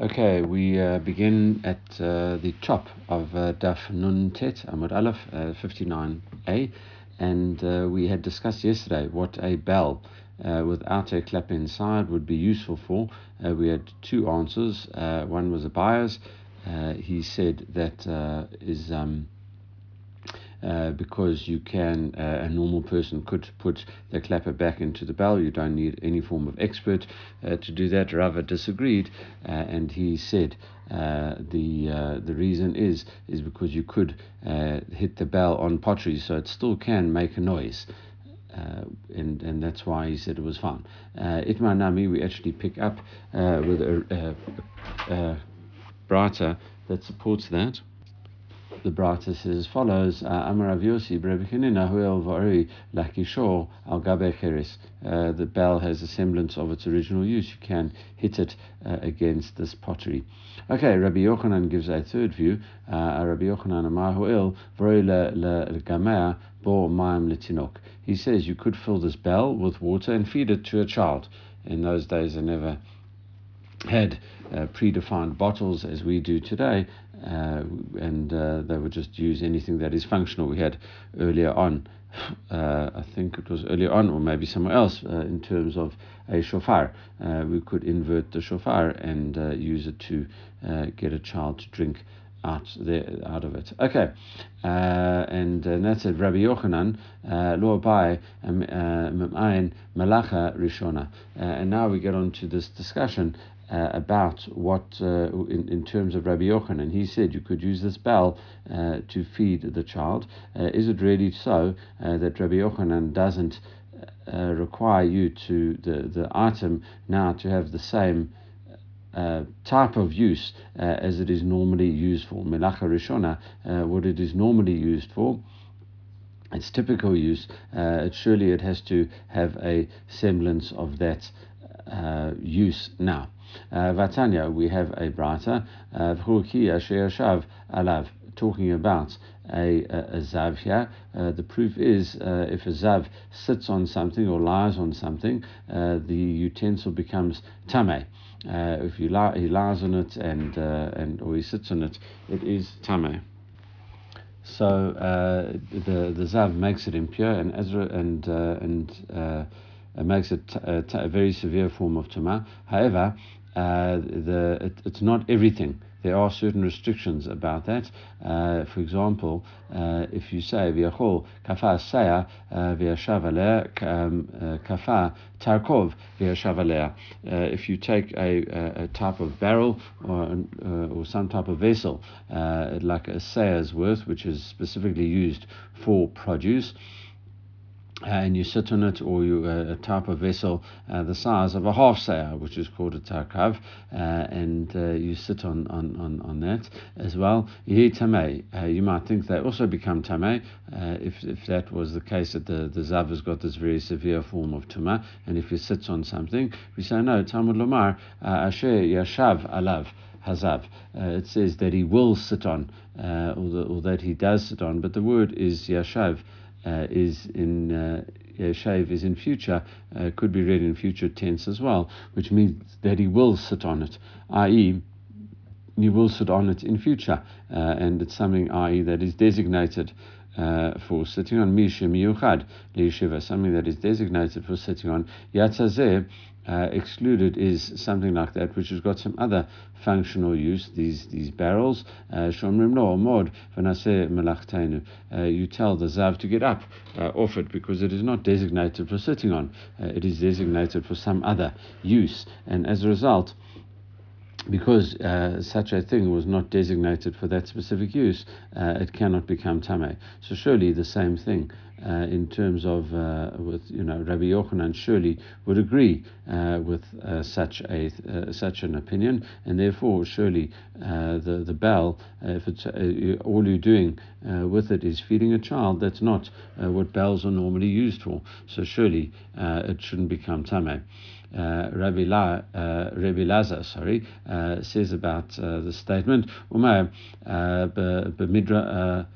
Okay, we uh, begin at uh, the top of uh, Daf Nun Tet Amud Aleph, 59a, and uh, we had discussed yesterday what a bell uh, without a clap inside would be useful for. Uh, we had two answers. one was Abaya's. he said that is. Um, uh, because you can, uh, a normal person could put the clapper back into the bell. You don't need any form of expert uh, to do that. Rava disagreed, uh, and he said uh, the the reason is is because you could hit the bell on pottery, so it still can make a noise. Uh, and and that's why he said it was fine. Uh, Itmar Nami, we actually pick up uh, with a, a, a, a that supports that the Brata says as follows: uh, Amar Rav Yossi, Huel Vari Lakishor Al Gabe uh, The bell has a semblance of its original use. You can hit it uh, against this pottery. Okay, Rabbi Yochanan gives a third view. Uh, Rabbi Yochanan Amar Huel Vari Gamea Bo Maim Litinok. He says you could fill this bell with water and feed it to a child. In those days, they never had uh, predefined bottles as we do today, uh, and uh, they would just use anything that is functional. We had earlier on, uh, I think it was earlier on, or maybe somewhere else, uh, in terms of a shofar. Uh, we could invert the shofar and use it to get a child to drink out there out of it. Okay, uh, and, and that's it. Rabbi Yochanan lo bai malacha rishona. And now we get on to this discussion uh, about what, uh, in, in terms of Rabbi Yochanan, he said you could use this bell uh, to feed the child. Uh, is it really so uh, that Rabbi Yochanan doesn't uh, require you to, the, the item now to have the same type of use as it is normally used for? Melacha Rishona, what it is normally used for its typical use, uh, surely it has to have a semblance of that uh, use now. Uh, Vatanya, we have a brata, uh, Shav Alav, talking about a, a, a zav here. Uh, the proof is uh, if a zav sits on something or lies on something, uh, the utensil becomes tame. Uh, if li- he lies on it and and or he sits on it, it is tame. So the the zav makes it impure, and Ezra and and it makes it a, very severe form of tuma. However, uh, the it, it's not everything. There are certain restrictions about that. Uh, for example, uh, if you say v'yachol kafa saya uh, v'yashav um, uh, kafa tarkov v'yashav If you take a, a, type of barrel or or some type of vessel like a seah's worth, which is specifically used for produce and you sit on it, or you uh, a type of vessel uh, the size of a half seah, which is called a tarkav, uh, and uh, you sit on, on, on, on that as well. tamei. Uh, you might think they also become tamei uh, if if that was the case that the the zav has got this very severe form of tuma, and if he sits on something, we say no. Talmud lomar asher yashav alav hazav. it says that he will sit on, or, the, or that he does sit on, but the word is yashav uh, is in uh, shave is in future, uh, could be read in future tense as well, which means that he will sit on it, i.e., he will sit on it in future, uh, and it's something, i.e., that is designated uh, for sitting on Misha Miyuchad Liyeshiva, something that is designated for sitting on. Yatzazeh uh, excluded is something like that, which has got some other functional use. These these barrels, uh. Uh, you tell the zav to get up uh, off it because it is not designated for sitting on. Uh, it is designated for some other use, and as a result because uh, such a thing was not designated for that specific use, uh, it cannot become tame. So surely the same thing uh, in terms of uh, with you know Rabbi Yochanan surely would agree uh, with uh, such a such an opinion, and therefore surely the the bell, if it's all you're doing with it is feeding a child, that's not what bells are normally used for. So surely it shouldn't become tame uh, Rabbi, La, uh, Rabbi Lazar, sorry, uh, says about uh, the statement, Umar, b'midra,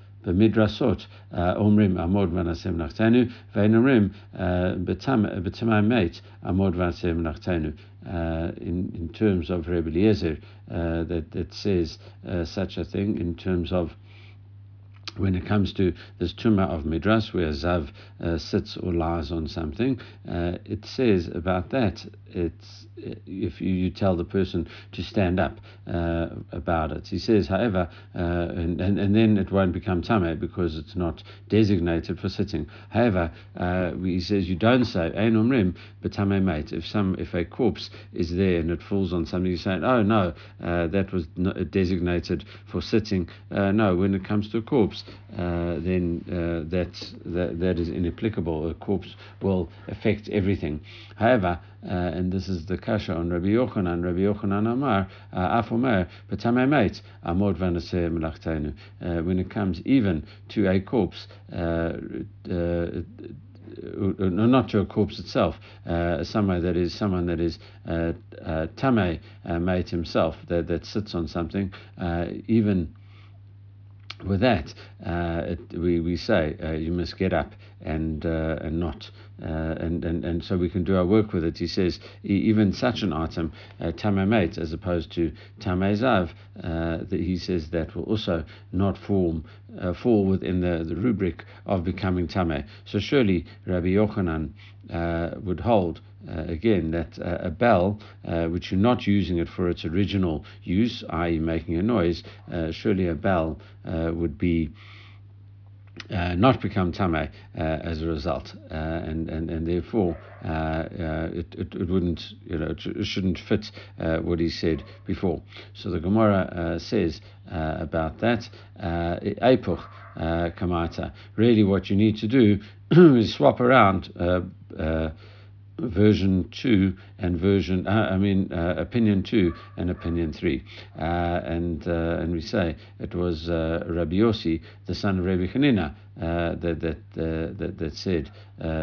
meit amod vanasem nachtenu. In terms of Rebbe Eliezer, uh, that that says uh, such a thing in terms of when it comes to this tumah of midras, where Zav uh, sits or lies on something, uh, it says about that. It's if you, you tell the person to stand up uh, about it. He says, however, uh, and, and, and then it won't become tame because it's not designated for sitting. However, uh, he says you don't say ein umrim but tame mate. If some if a corpse is there and it falls on something, you say, oh no, uh, that was designated for sitting. Uh, no, when it comes to a corpse, uh, then that, that that is inapplicable. A corpse will affect everything. However, uh, and this is the kasha on Rabbi Yochanan. Rabbi Yochanan Amar, uh, Af Omer, Meit, Amod Vanaseh Melachtenu. Uh, when it comes even to a corpse, uh, uh, not to a corpse itself, uh, someone that is someone that is uh, uh, tame uh, himself that, that sits on something, even with that, it, we, we say you must get up and and not uh, and, and and so we can do our work with it. He says even such an item, uh, tamamet, as opposed to tamezav, uh, that he says that will also not form uh, fall within the, the rubric of becoming tame. So surely Rabbi Yochanan uh, would hold uh, again that uh, a bell, uh, which you're not using it for its original use, i.e., making a noise, uh, surely a bell uh, would be. Uh, not become tame uh, as a result, uh, and, and and therefore uh, it, it, it wouldn't you know it shouldn't fit what he said before. So the Gemara says about that epuch kamata. Really, what you need to do is swap around version 2 and version uh, I mean uh, opinion 2 and opinion 3 uh, and uh, and we say it was uh, Rabbi Yossi the son of Rabbi Hanina uh, that that, that that said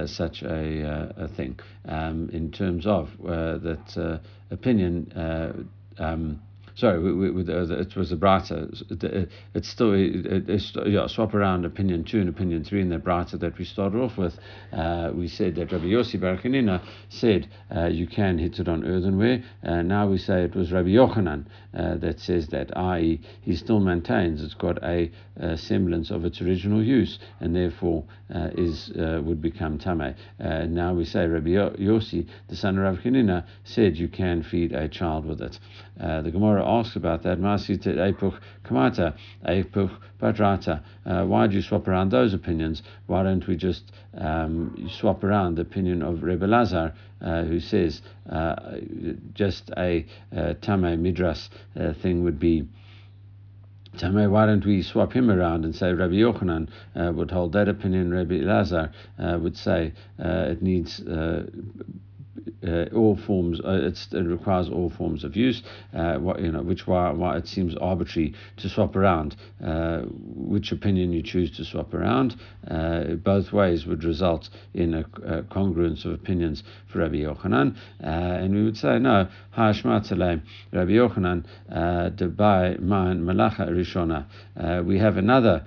such a, a thing. Um, in terms of that opinion um, sorry, with, uh, it was a brata. Uh, it's still it, it's, yeah, swap around opinion two and opinion three in the brata that we started off with. Uh, we said that Rabbi Yossi Barakhanina said uh, you can hit it on earthenware. Uh, now we say it was Rabbi Yochanan uh, that says that, i.e., he still maintains it's got a, a, semblance of its original use and therefore is would become tame. now we say Rabbi Yossi, the son of Rabbi Hanina, said you can feed a child with it. the Gemara asks about that. Masita Epuch Kamata, Epuch Badrata. Uh, why do you swap around those opinions? Why don't we just um, swap around the opinion of Rebbe Lazar, uh, who says uh, just a uh, Tame Midras uh, thing would be. Tame, why don't we swap him around and say Rabbi Yochanan uh, would hold that opinion, Rabbi Lazar uh, would say uh, it needs uh, all forms. Uh, it requires all forms of use. Uh, what, you know, which why why it seems arbitrary to swap around. Uh, which opinion you choose to swap around, uh, both ways would result in a, a, congruence of opinions for Rabbi Yochanan. Uh, and we would say no. Hashmatzalei Rabbi Yochanan debai man malacha rishona. We have another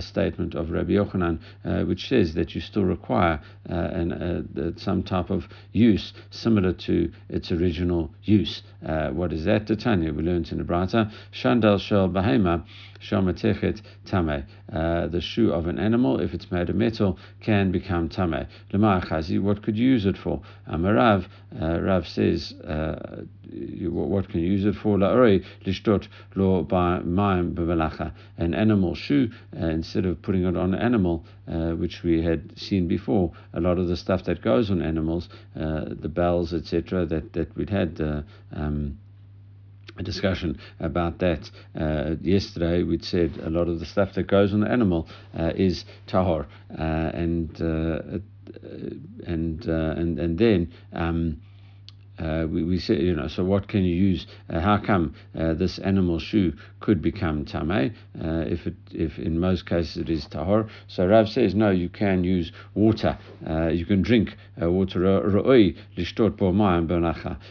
statement of Rabbi Yochanan which says that you still require an, some type of use similar to its original use. Uh, what is that? Tanya, we learned in the Brata, Shandal Shel Bahema, Shomatechet Tame. Uh, the shoe of an animal, if it's made of metal, can become Tame. Lemar Chazi, what could you use it for? Amarav, uh, Rav says, uh, what can you use it for? La'ori lishtot lo ba'mayim b'melacha. An animal shoe, uh, instead of putting it on an animal, uh, which we had seen before, a lot of the stuff that goes on animals, uh, the bells, etc., that, that we'd had. Uh, um, a discussion about that uh, yesterday. We'd said a lot of the stuff that goes on the animal uh, is tahor, uh, and uh, and and and then. Um, uh, we, we say, you know, so what can you use? Uh, how come uh, this animal shoe could become tame uh, if it, if in most cases it is tahor? So Rav says no, you can use water. Uh, you can drink uh, water.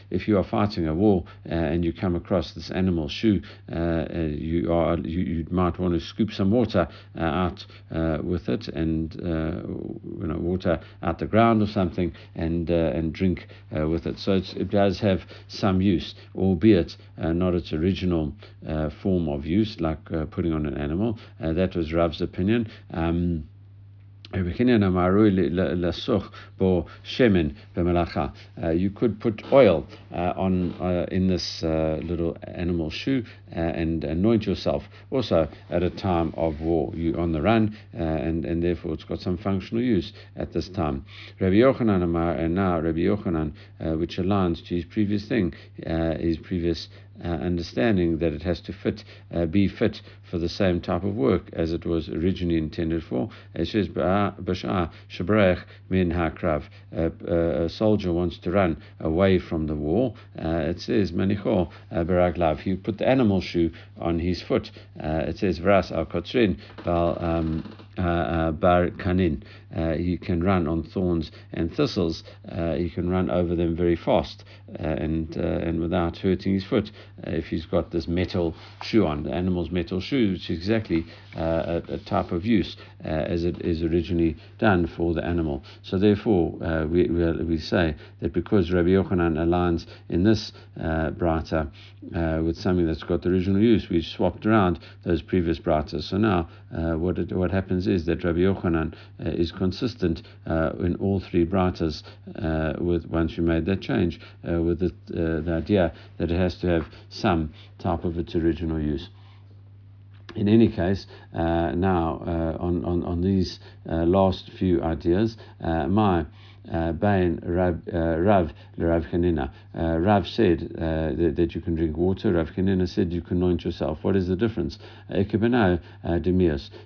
If you are fighting a war and you come across this animal shoe, you are you, you, might want to scoop some water out with it and you know water out the ground or something and and drink with it. So it's it does have some use, albeit uh, not its original uh, form of use, like uh, putting on an animal. Uh, that was Rav's opinion. Um, you could put oil uh, on uh, in this uh, little animal shoe uh, and anoint yourself. Also, at a time of war, you on the run, uh, and and therefore it's got some functional use at this time. Rabbi Yochanan and now Rabbi Yochanan, which aligns to his previous thing, his previous uh, understanding that it has to fit, uh, be fit for the same type of work as it was originally intended for. It says, "Bashar shabrech min hakrav." A soldier wants to run away from the war. Uh, it says, "Manicho baraglav." He put the animal shoe on his foot. Uh, it says, "Vras al kotrin bal." Um, uh, uh, kanin. Uh, he can run on thorns and thistles. he can run over them very fast and and without hurting his foot. If he's got this metal shoe on, the animal's metal shoe, which is exactly a, a, type of use as it is originally done for the animal. So therefore, we, we, we say that because Rabbi Yochanan aligns in this uh, brata uh, with something that's got the original use, we swapped around those previous bratas. So now, uh, what it, what happens is that Rabbi Yochanan uh, is consistent uh, in all three bratas uh, with once you made that change uh, with the, uh, the idea that it has to have some type of its original use. In any case, uh, now uh, on, on, on these uh, last few ideas, my uh, Uh, Bain Rav, uh, Rav Rav Hanina. Uh, Rav said uh, that, that, you can drink water. Rav Hanina said you can anoint yourself. What is the difference? Uh, uh,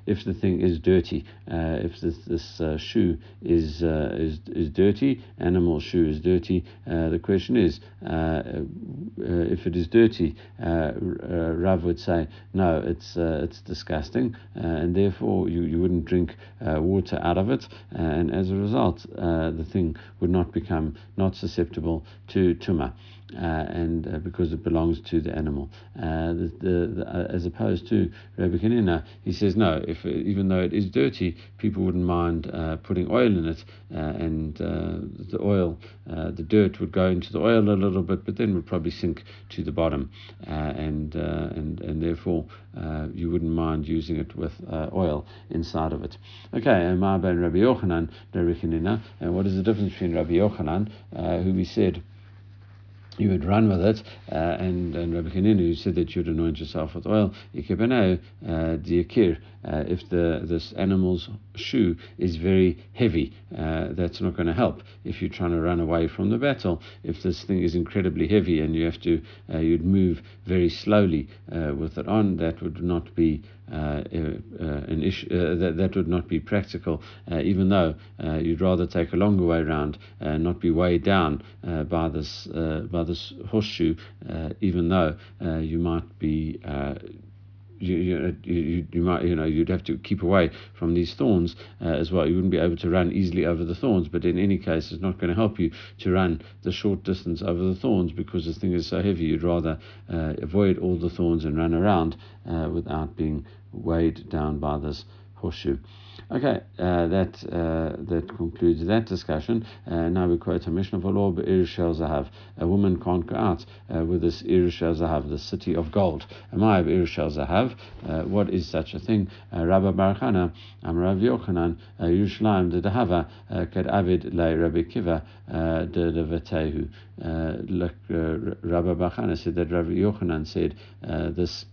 if the thing is dirty, if this this shoe is is is dirty, animal shoe is dirty. the question is, if it is dirty, Rav would say no, it's it's disgusting, and therefore you, you wouldn't drink water out of it, and as a result, the thing would not become not susceptible to tumah and uh, because it belongs to the animal. Uh, the, the, the, uh, as opposed to Rabbi Chanina, he says no. If uh, even though it is dirty, people wouldn't mind uh, putting oil in it, and the oil, the dirt would go into the oil a little bit, but then would probably sink to the bottom, and and and therefore you wouldn't mind using it with oil inside of it. Okay, and Rabbi Yochanan, Rabbi Chanina, and what is the difference between Rabbi Yochanan, who we said you would run with it, uh, and, and Rabbi Hanina said that you'd anoint yourself with oil. Ikebeno uh, diakir. Uh, if the this animal's shoe is very heavy, uh, that's not going to help. If you're trying to run away from the battle, if this thing is incredibly heavy and you have to, uh, you'd move very slowly uh, with it on, that would not be uh, uh, an issue uh, that that would not be practical. Uh, even though uh, you'd rather take a longer way around and uh, not be weighed down by this by this horseshoe, even though you might be you, you, you, you might you know you'd have to keep away from these thorns uh, as well. You wouldn't be able to run easily over the thorns, but in any case, it's not going to help you to run the short distance over the thorns because this thing is so heavy. You'd rather uh, avoid all the thorns and run around uh, without being weighed down by this horseshoe. Okay, uh, that uh, that concludes that discussion. Uh, now we quote a Mishnah law, Shel Zahav. A woman can't go out uh, with this Shel Zahav, the city of gold. Amai Shel Zahav. Uh, what is such a thing? Uh, Rabbi Barachana, Am Rav Yochanan, Yerushalayim de Dahava, Kad Avid Le Rabbi Kiva de Vetehu. Rabbi Barachana said that Rabbi Yochanan said this.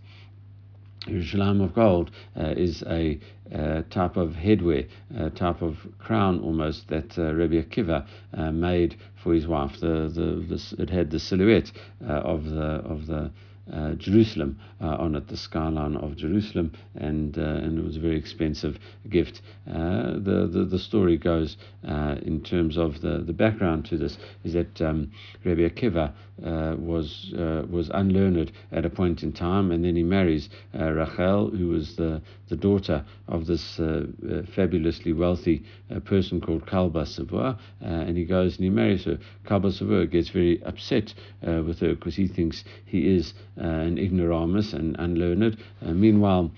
Yerushalayim of gold uh, is a uh, type of headwear, a type of crown almost that uh, Rabbi Akiva uh, made for his wife. The, the, the, it had the silhouette uh, of the of the uh, Jerusalem uh, on it, the skyline of Jerusalem, and uh, and it was a very expensive gift. Uh, the, the the story goes in terms of the, the background to this is that um, Rabbi Akiva was was unlearned at a point in time, and then he marries Rachel, who was the the daughter of this fabulously wealthy person called Kalba Savua, and he goes and he marries her. Kalba Savua gets very upset with her because he thinks he is uh, an ignoramus and unlearned. Uh, meanwhile,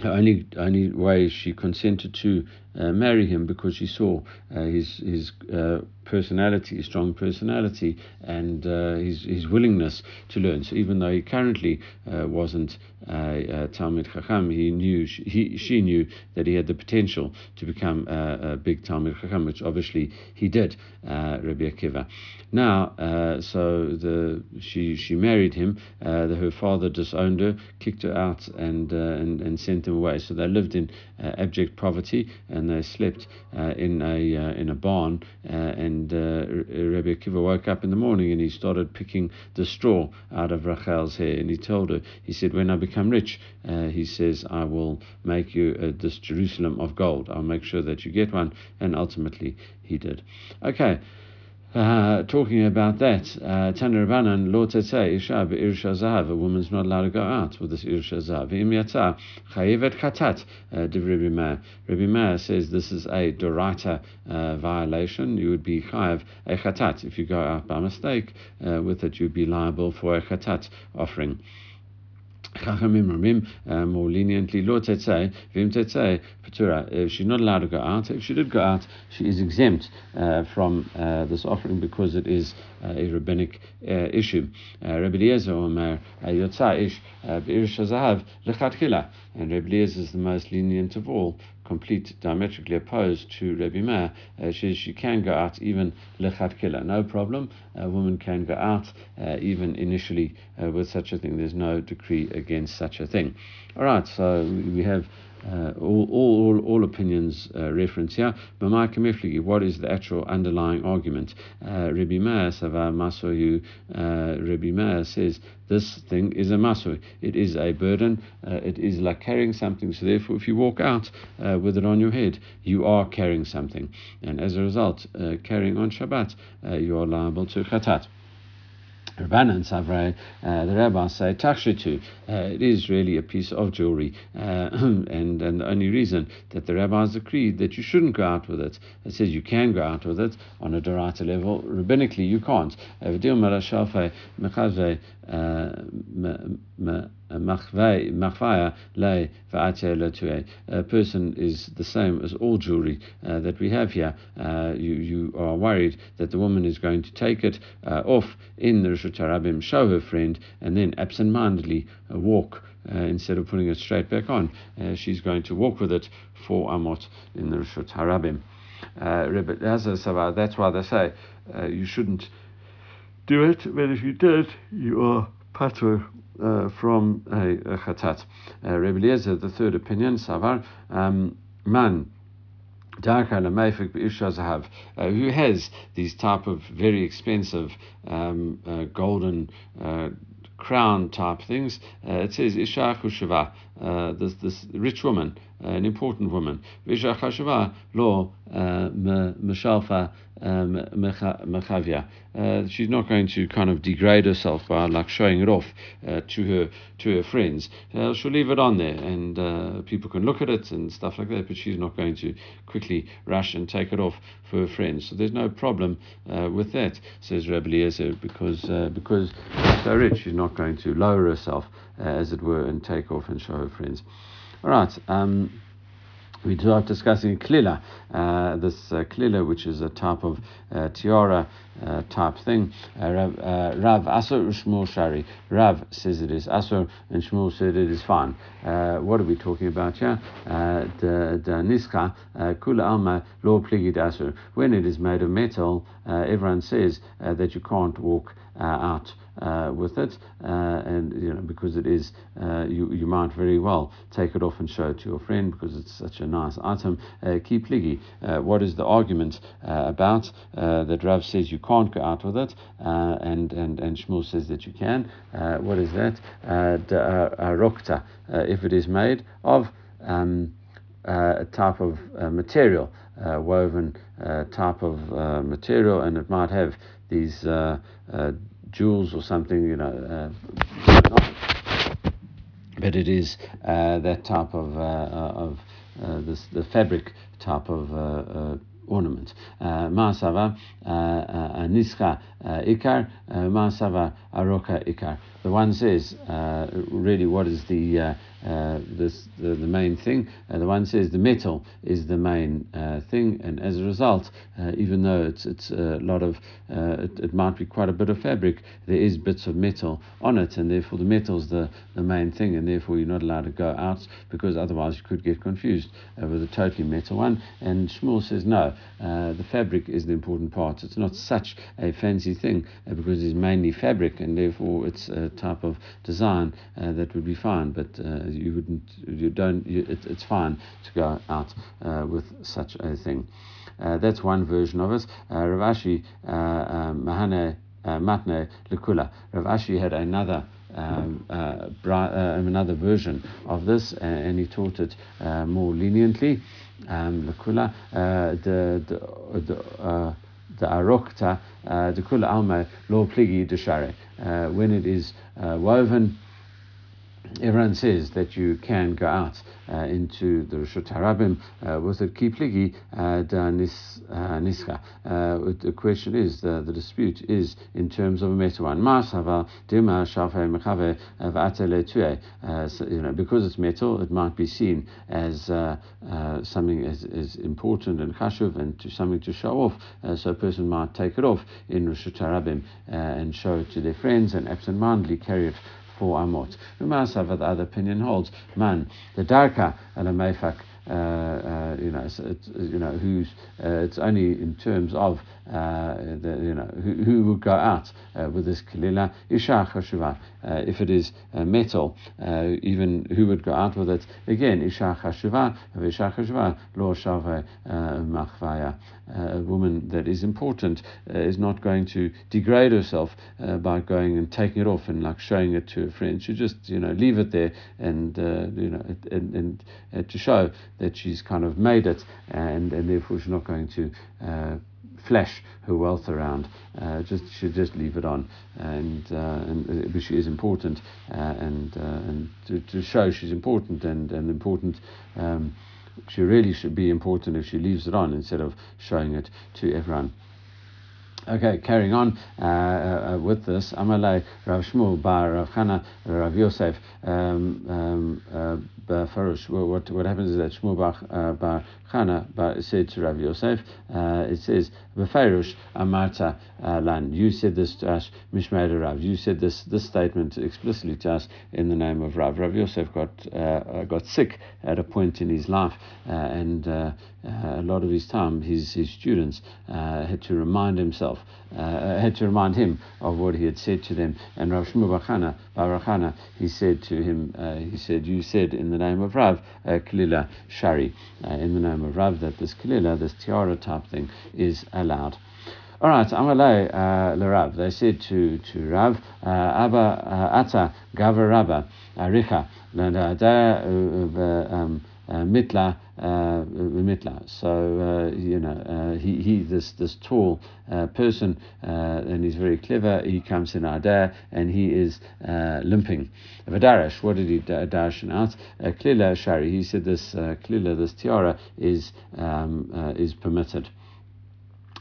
the only only way she consented to marry him because she saw uh, his his uh, personality, his strong personality, and uh, his his willingness to learn. So even though he currently uh, wasn't a, Talmid Chacham, he knew she, he she knew that he had the potential to become a, a big Talmid Chacham, which obviously he did, uh, Rabbi Akiva. Now, so the she she married him. The, her father disowned her, kicked her out, and and and sent him away. So they lived in abject poverty and and they slept uh, in a uh, in a barn. Uh, and Rabbi Akiva woke up in the morning and he started picking the straw out of Rachel's hair. And he told her, he said, when I become rich, he says, I will make you this Jerusalem of gold. I'll make sure that you get one. And ultimately, he did. Okay. Uh, talking about that, uh, Tana Rabbanan, Lo Tetzeh Isha Be'irsha Zahav, a woman's not allowed to go out with this Irsha Zahav. V'im Yatza, Chayevet Chatat, uh, Rabbi Meir. Rabbi Meir says this is a Doraita uh, violation. You would be Chayev a Chatat. If you go out by mistake uh, with it, you'd be liable for a Chatat offering. Chachamim uh, more leniently lo vim patura. If she's not allowed to go out, if she did go out, she is exempt uh, from uh, this offering because it is uh, a rabbinic uh, issue. Uh, Rabbi Eliezer Omer Yotza Ish Be'ir Shazahav Lechatchila, and Rabbi Eliezer is the most lenient of all complete diametrically opposed to Rabbi Meir. Uh, she she can go out even lechatchila, no problem. A woman can go out uh, even initially uh, with such a thing. There's no decree against such a thing. All right, so we have uh, all, all, all opinions uh, reference here. But what is the actual underlying argument? Uh, Rabbi Meir Sava Masohu, uh, Rabbi Meir says this thing is a maso. It is a burden. Uh, it is like carrying something. So therefore, if you walk out uh, with it on your head, you are carrying something. And as a result, carrying on Shabbat, you are liable to chatat. Rabbanan Savrei, uh, the rabbis say tachshitu. Uh, it is really a piece of jewelry, uh, and and the only reason that the rabbis agreed that you shouldn't go out with it, it says you can go out with it on a dorata level. Rabbinically, you can't. A person is the same as all jewelry uh, that we have here. Uh, you, you are worried that the woman is going to take it uh, off in the Rishut Harabim, show her friend, and then absent-mindedly uh, walk uh, instead of putting it straight back on. Uh, she's going to walk with it for Amot in the Rishut Harabim. Uh, that's why they say you shouldn't do it, but if you did, you are patur uh, from a, a chatat. Uh, Rebbe Eliezer, the third opinion, Savar, um, man. Uh, who has these type of very expensive um, uh, golden uh, crown type things. Uh, it says Isha uh, this, this rich woman, an important woman. Isha Chushava lo uh, Meshalfa um, Mechavia. Uh, she's not going to kind of degrade herself by like showing it off uh, to her to her friends. Uh, she'll leave it on there, and uh, people can look at it and stuff like that. But she's not going to quickly rush and take it off for her friends. So there's no problem uh, with that, says Rabbi Eliezer, because uh, because she's so rich, she's not going to lower herself, as it were, and take off and show her friends. All right. Um, we are discussing klila, uh, this uh, klila, which is a type of uh, tiara uh, type thing. Uh, Rav, uh, Rav Asur Shmuel Shari. Rav says it is Asur, and Shmuel said it is fine. Uh, what are we talking about here? The niska kula alma lo pligid Asur. When it is made of metal, everyone says that you can't walk out uh, with it, uh, and you know because it is uh, you you might very well take it off and show it to your friend because it's such a nice item. Uh, Keep pligi. what is the argument about that Rav says you can't go out with it, and and and Shmuel says that you can. what is that? Rokta, if it is made of. Um, uh, a type of uh, material, uh, woven type of material, and it might have these jewels or something, you know, uh, but it is uh, that type of, uh, uh of uh, this, the fabric type of uh, ornament. Ma'asava nischa ikar, ma'asava aroka ikar. The one says, really, what is the uh, this the, the, main thing. Uh, the one says the metal is the main uh, thing, and as a result, uh, even though it's it's a lot of uh, it, it, might be quite a bit of fabric, there is bits of metal on it, and therefore the metal is the, the main thing, and therefore you're not allowed to go out because otherwise you could get confused with a totally metal one. And Shmuel says no, the fabric is the important part. It's not such a fancy thing because it's mainly fabric, and therefore it's a type of design that would be fine, but you wouldn't, you don't, you, it, it's fine to go out uh, with such a thing. Uh, that's one version of it. Uh, Rav Ashi uh, um, Mahane uh, Matne Lekula. Rav Ashi had another. Um, uh, bra- another version of this, and he taught it more leniently. Um, Lekula, the the the the arokta, the kula alma lo pligi de When it is woven everyone says that you can go out uh, into the Rishut Harabim uh, with a kipligi uh, da nischa. The question is, the, the dispute is in terms of a metal one. Masava dima shafe mechave v'atele You know, because it's metal, it might be seen as uh, uh, something as, as important and chashuv and to something to show off. Uh, so a person might take it off in Rishut Harabim and show it to their friends and absentmindedly carry it for Amot. Umasav, the other opinion holds, man, the Darka and a Mefak, uh, uh, you know, it's, it's, you know, who's, uh, it's only in terms of uh, the, you know, who, who would go out uh, with this kalila, isha chashuva. Uh, if it is metal, even who would go out with it? Again, isha chashuva, isha chashuva, lo shave machvaya. A woman that is important is not going to degrade herself by going and taking it off and like showing it to a friend. She just, you know, leave it there and, you know, and, and to show that she's kind of made it and, and therefore she's not going to flesh her wealth around. Uh, just should just leave it on, and uh, and uh, she is important, uh, and uh, and to, to, show she's important and and important. Um, she really should be important if she leaves it on instead of showing it to everyone. Okay, carrying on uh, uh, with this, Amalei Rav Shmuel Bar Rav Chana Rav Yosef um, um, uh. What what happens is that Shmuel Bar, uh, Bar Chana Bar said to Rav Yosef, uh, it says Befarush Amarta uh, Lan. You said this to us, Mishmeir Rav. You said this this statement explicitly to us in the name of Rav. Rav Yosef got uh, got sick at a point in his life, and a lot of his time, his his students had to remind himself, had to remind him of what he had said to them. And Rav Shmuel Bar Chana, he said to him, he said, you said in the name of Rav, Kalila Shari, in the name of Rav, that this Kalila, this tiara type thing, is allowed. All right, Amalei uh, Rav. They said to to Rav, uh, Abba uh, Ata Gava Rabba Aricha um, Uh, Mitla Mitla. Uh, so uh, you know he he this this tall person and he's very clever. He comes in Adair and he is limping. Vadarash, what did he dash and out? Klila Shari. He said this Klila, this tiara is um, is permitted.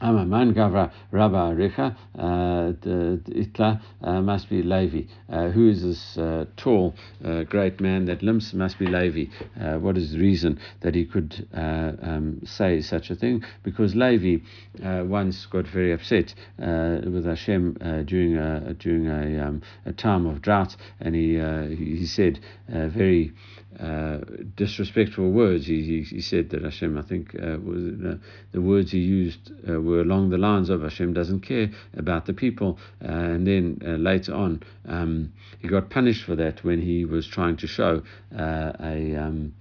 Amaman Gavra Rabba Recha uh, Itla uh, must be Levi. Uh, who is this tall, great man that limps? Must be Levi. what is the reason that he could um, say such a thing? Because Levi once got very upset with Hashem during a, during a, um, a time of drought, and he he said very uh, disrespectful words. He, he, he, said that Hashem, I think, uh, was, uh, the words he used uh, were along the lines of Hashem doesn't care about the people. Uh, and then uh, later on, um, he got punished for that when he was trying to show a. Um,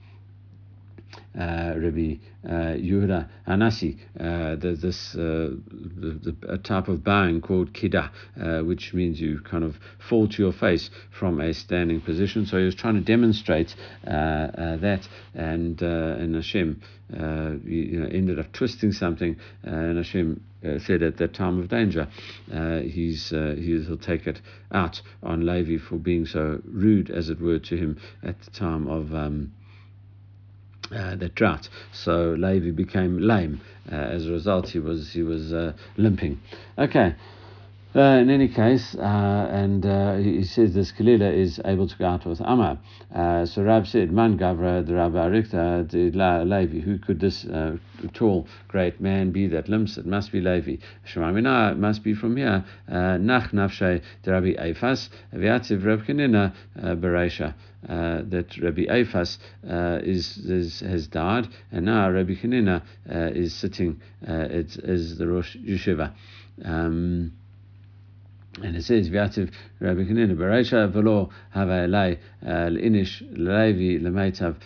Rabbi uh, Yehuda Hanassi. Uh, there's this uh, the, the, a type of bowing called kida, uh, which means you kind of fall to your face from a standing position. So he was trying to demonstrate uh, uh, that, and and Hashem you know, ended up twisting something, and Hashem uh, said at that time of danger, uh, he's, uh, he'll take it out on Levi for being so rude, as it were, to him at the time of. Um, uh, that drought. So Levi became lame. Uh, as a result, he was he was uh, limping. Okay. Uh, in any case, uh, and he says this Kalila is able to go out with Amar. so Rab said, Man Gavra, the Rabbi Arikta, the Levi, who could this tall, great man be that limps? It must be Levi. Shemamina, it must be from here. Nach Nafshay, the Rabbi Eifas, Viatziv Reb Beresha. Uh, that Rabbi Eifas uh, is, is, has died, and now Rabbi Hanina uh, is sitting as, as the Rosh Yeshiva. Um, and it says, V'yativ Rabbi Hanina, Bereisha v'lo hava elai l'inish l'levi l'meitav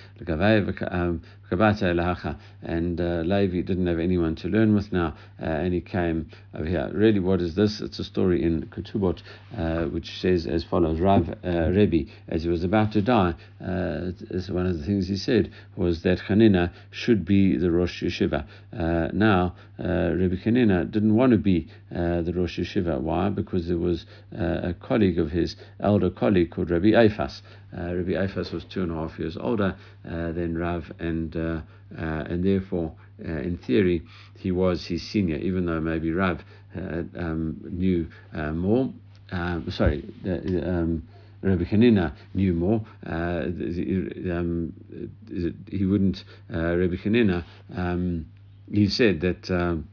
l'gavei and uh, Levi didn't have anyone to learn with now, uh, and he came over here. Really, what is this? It's a story in Ketubot, uh, which says as follows: Rav uh, Rebbe, as he was about to die, uh, one of the things he said was that Hanina should be the Rosh Yeshiva. Uh, now, uh, Rebbe Hanina didn't want to be the Rosh Yeshiva. Why? Because there was a colleague of his, elder colleague called Rabbi Eifas. Uh, Rabbi Eifas was two and a half years older uh, than Rav, and uh, and therefore, in theory, he was his senior, even though maybe Rav um, knew more. Um, sorry. Um, Rabbi Hanina knew more. Uh, um, he wouldn't. Uh, Rabbi Hanina, um, he said that. Um,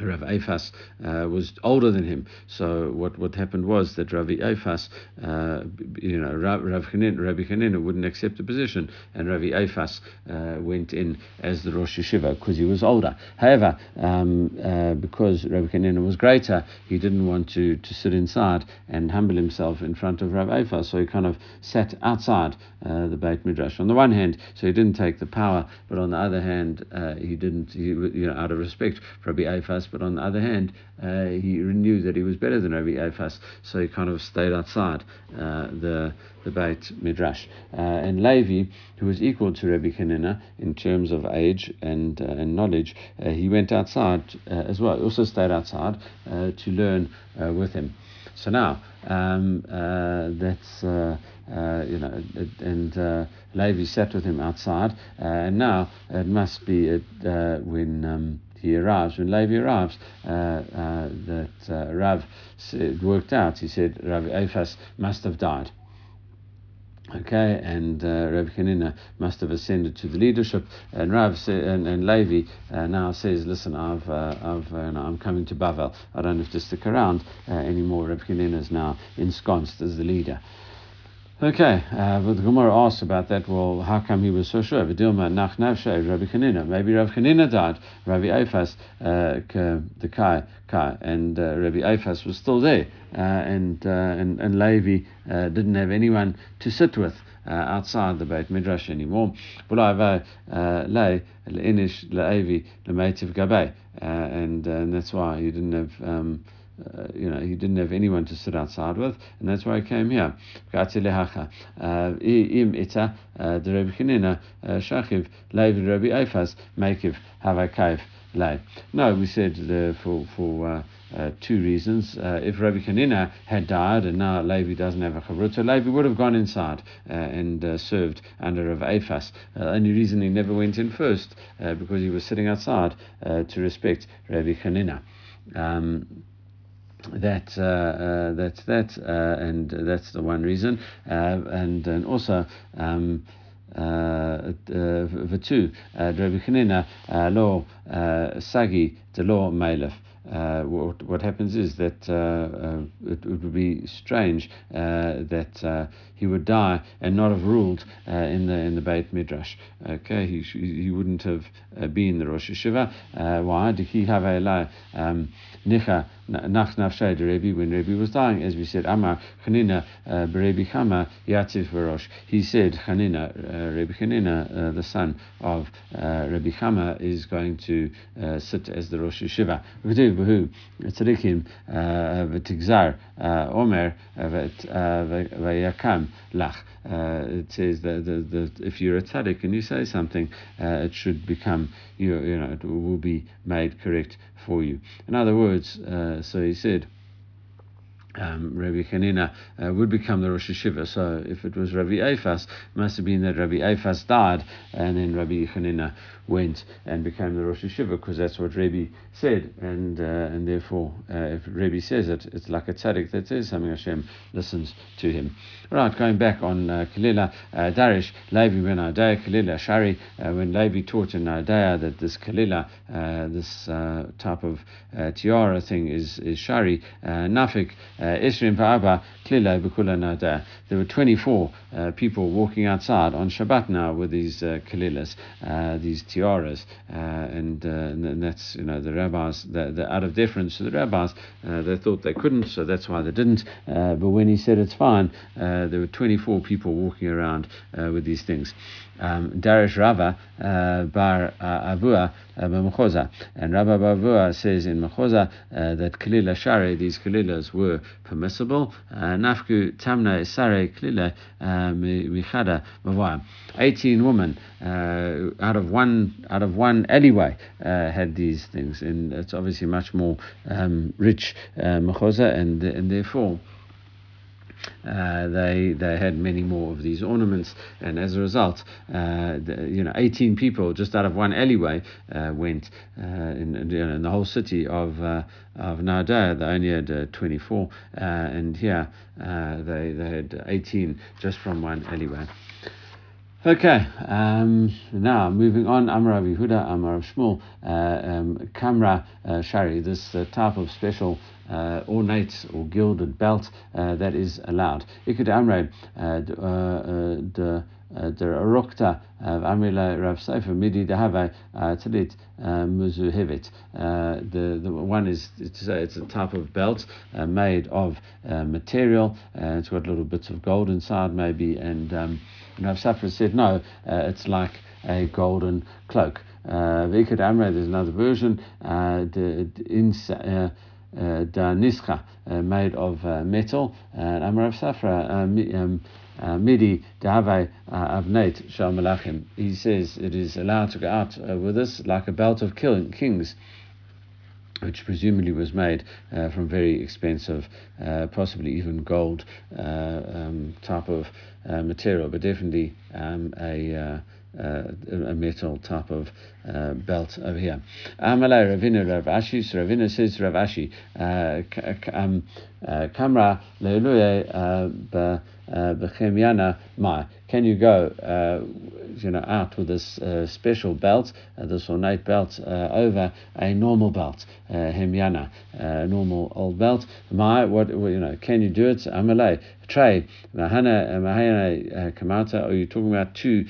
Rav Eifas uh, was older than him. So what, what happened was that Rav Eifas, uh, you know, Rav, Rav Chanin, Rabbi Hanina wouldn't accept the position, and Rav Eifas uh, went in as the Rosh Yeshiva because he was older. However, um, uh, because Rabbi Hanina was greater, he didn't want to, to sit inside and humble himself in front of Rav Eifas, so he kind of sat outside uh, the Beit Midrash. On the one hand, so he didn't take the power, but on the other hand, uh, he didn't, he, you know, out of respect for Rabbi Eifas, but on the other hand, uh, he knew that he was better than Rabbi Eifas, so he kind of stayed outside uh, the the Beit Midrash. Uh, and Levi, who was equal to Rabbi Hanina in terms of age and uh, and knowledge, uh, he went outside as well. He also stayed outside to learn with him. So now um, that's. Uh, you know, and uh, Levi sat with him outside, uh, and now it must be when um, he arrives, when Levi arrives, that Rav said, worked out. He said Rav Eifas must have died. Okay, and uh, Rabbi Hanina must have ascended to the leadership, and Rav say, and, and Levi uh, now says, "Listen, I've, uh, I've, uh, I'm coming to Bavel. I don't have to stick around uh, anymore." Rabbi Hanina is now ensconced as the leader. Okay, uh, but the Gemara asks about that. Well, how come he was so sure? Vidilma nach navshay Rabbi Hanina. Maybe Rabbi Hanina died. Rabbi Eifas, uh, the Kai, Kai, and uh, Rabbi Eifas was still there, uh, and, uh, and and Levi uh, didn't have anyone to sit with uh, outside the Beit Midrash anymore. and and that's why he didn't have. Um, uh, you know, he didn't have anyone to sit outside with, and that's why he came here. Uh, Im ita uh, the Rebbe shachiv Eifas havakav lay. No, we said uh, for for. Uh, uh, two reasons. Uh, if Rabbi Hanina had died and now Levi doesn't have a chavrut, so Levi would have gone inside uh, and served under Rav Eifas. Uh, only reason he never went in first because he was sitting outside to respect Rabbi Hanina. Um, that uh, uh, that's that, uh, and that's the one reason. Uh, and and also. Um, uh, uh, two. Rabbi law Sagi, the law Mailef. What what happens is that it, it, would be strange that he would die and not have ruled uh, in the in the Beit Midrash. Okay, he he wouldn't have been the Rosh Yeshiva. Why? did he have a Um, nicha nach nafshay Rebbe when Rebbe was dying, as we said, Amar Chanina uh, Rebbe Chama Yativ Varosh. He said Chanina, uh, Rebbe Chanina, uh, the son of uh, Rebbe Chama, is going to uh, sit as the Rosh Yeshiva. V'hu tzarikim uh, v'tigzar uh, Omer v'yakam lach. It says that, that, that if you're a tzaddik and you say something, it should become you, you know it will be made correct for you. In other words, uh, so he said. Um, Rabbi Hanina uh, would become the Rosh Yeshiva. So if it was Rabbi Eifas, it must have been that Rabbi Eifas died and then Rabbi Hanina went and became the Rosh Yeshiva because that's what Rabbi said. And uh, and therefore, uh, if Rabbi says it, it's like a tzaddik that says something, Hashem listens to him. Right, going back on uh, Kalila, uh, Darish, Levi ben Adaya, Kalila, Shari, uh, when Levi taught in Adaya that this Kalila, uh, this uh, type of uh, tiara thing is, is Shari, uh, Nafik, Isrim Pa'aba, Kalila, Bukula Nadaya. There were 24 people walking outside on Shabbat now with these uh, Kalilas, these tiaras, and, and that's, you know, the rabbis, the, the, out of deference to the rabbis, they thought they couldn't, so that's why they didn't. but when he said it's fine, uh, there were 24 people walking around uh, with these things. Um, Darish Rava uh, Bar uh, Avua uh, And Rabba Bavua says in Mechoza uh, that Kalila Share, these Kalilas were permissible. Nafku Tamna Isare Kalila Michada Mavua. 18 women uh, out of one out of one alleyway uh, had these things, and it's obviously much more um, rich uh, and, and therefore uh, they they had many more of these ornaments, and as a result, uh, the, you know, 18 people just out of one alleyway uh, went uh, in, you know, in the whole city of uh, of Nada. They only had 24, and here they they had 18 just from one alleyway. Okay, um, now moving on, Amar Rav Yehuda, Amar Shmuel, uh, um, Kamra uh, Shari, this uh, type of special uh, ornate or gilded belt uh, that is allowed. Ikud Amre, the der Arokta Amrila Rav Safra Midi Dehave Tzilit Muzuhevit. The the one is it's a, it's a type of belt uh, made of uh, material. Uh, it's got little bits of gold inside maybe, and um, Rav Safra said no, it's like a golden cloak. Vikad Amre, there's another version. In, uh, uh, made of uh, metal, and Amarav Safra, um, midi dahave avnate shal malachim. He says it is allowed to go out with us like a belt of kings which presumably was made uh, from very expensive, uh, possibly even gold uh, um, type of material, but definitely um, a uh, a metal type of uh, belt over here. Amalei Ravina Rav Ashi, so Ravina says Rav Ashi, uh, um, Kamra Leiluye Bechemiana Mai. Can you go you know, out with this uh, special belt, uh, this ornate belt, uh, over a normal belt, uh, hemyana, normal old belt. My, what, you know, can you do it? Amalei, tray, mahana, mahana kamata. Are you talking about two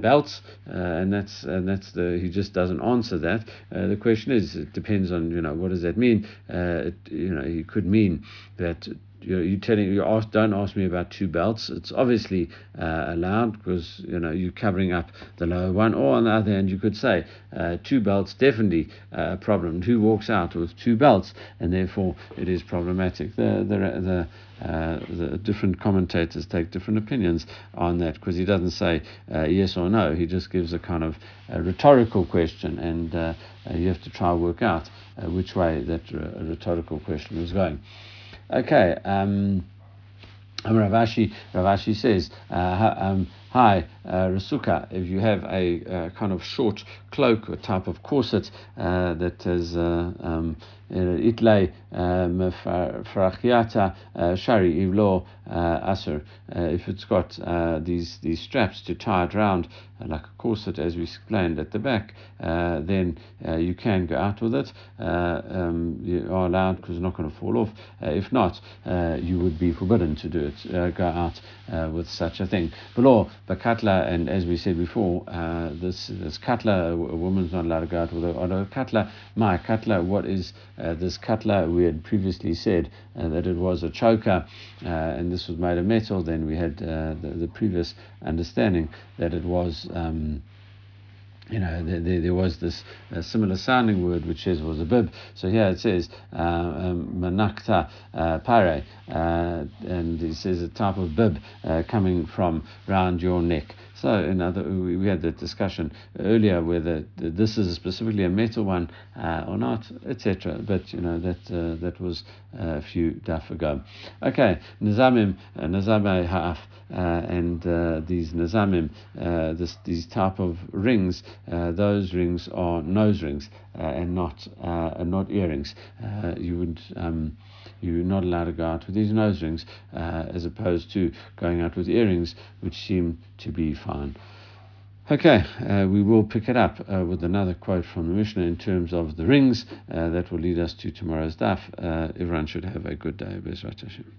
belts? and that's and that's the he just doesn't answer that. Uh, the question is, it depends on you know what does that mean. Uh, it, you know, it could mean that you're, you're telling you ask, don't ask me about two belts. It's obviously uh, allowed because you know you're covering up the lower one. Or on the other hand, you could say uh, two belts definitely uh, a problem. Who walks out with two belts, and therefore it is problematic. The the the uh, the different commentators take different opinions on that because he doesn't say uh, yes or no. He just gives a kind of a rhetorical question, and uh, you have to try and work out which way that rhetorical question was going. Okay. Um, Rav Ashi, Ravashi says, uh, um, hi, uh, Rasuka, if you have a uh, kind of short cloak or type of corset uh, that is uh, um, Eh, itlay eh, farachiata eh, shari ivlo asur. If it's got these these straps to tie it around like a corset, as we explained at the back, then you can go out with it. Um, you are allowed because it's not going to fall off. if not, you would be forbidden to do it. go out with such a thing. Below the katla, and as we said before, this this katla, a woman's not allowed to go out with a katla. My katla, what is uh, this katla, we had previously said uh, that it was a choker uh, and this was made of metal. Then we had uh, the, the, previous understanding that it was. Um, you know, there, there, was this uh, similar sounding word which says was a bib. So here it says um, manakta uh, pare, and it says a type of bib uh, coming from round your neck. So, in other, we we had that discussion earlier whether this is specifically a metal one uh, or not, etc. But you know that uh, that was a few daf ago. Okay, nizamim, uh, nizamei ha'af, uh, and uh, these nizamim, uh, this these type of rings, those rings are nose rings and not and not earrings. you would. Um, you're not allowed to go out with these nose rings uh, as opposed to going out with earrings, which seem to be fine. Okay, uh, we will pick it up uh, with another quote from the Mishnah in terms of the rings. Uh, that will lead us to tomorrow's daf. Uh, everyone should have a good day. Bezrat Hashem.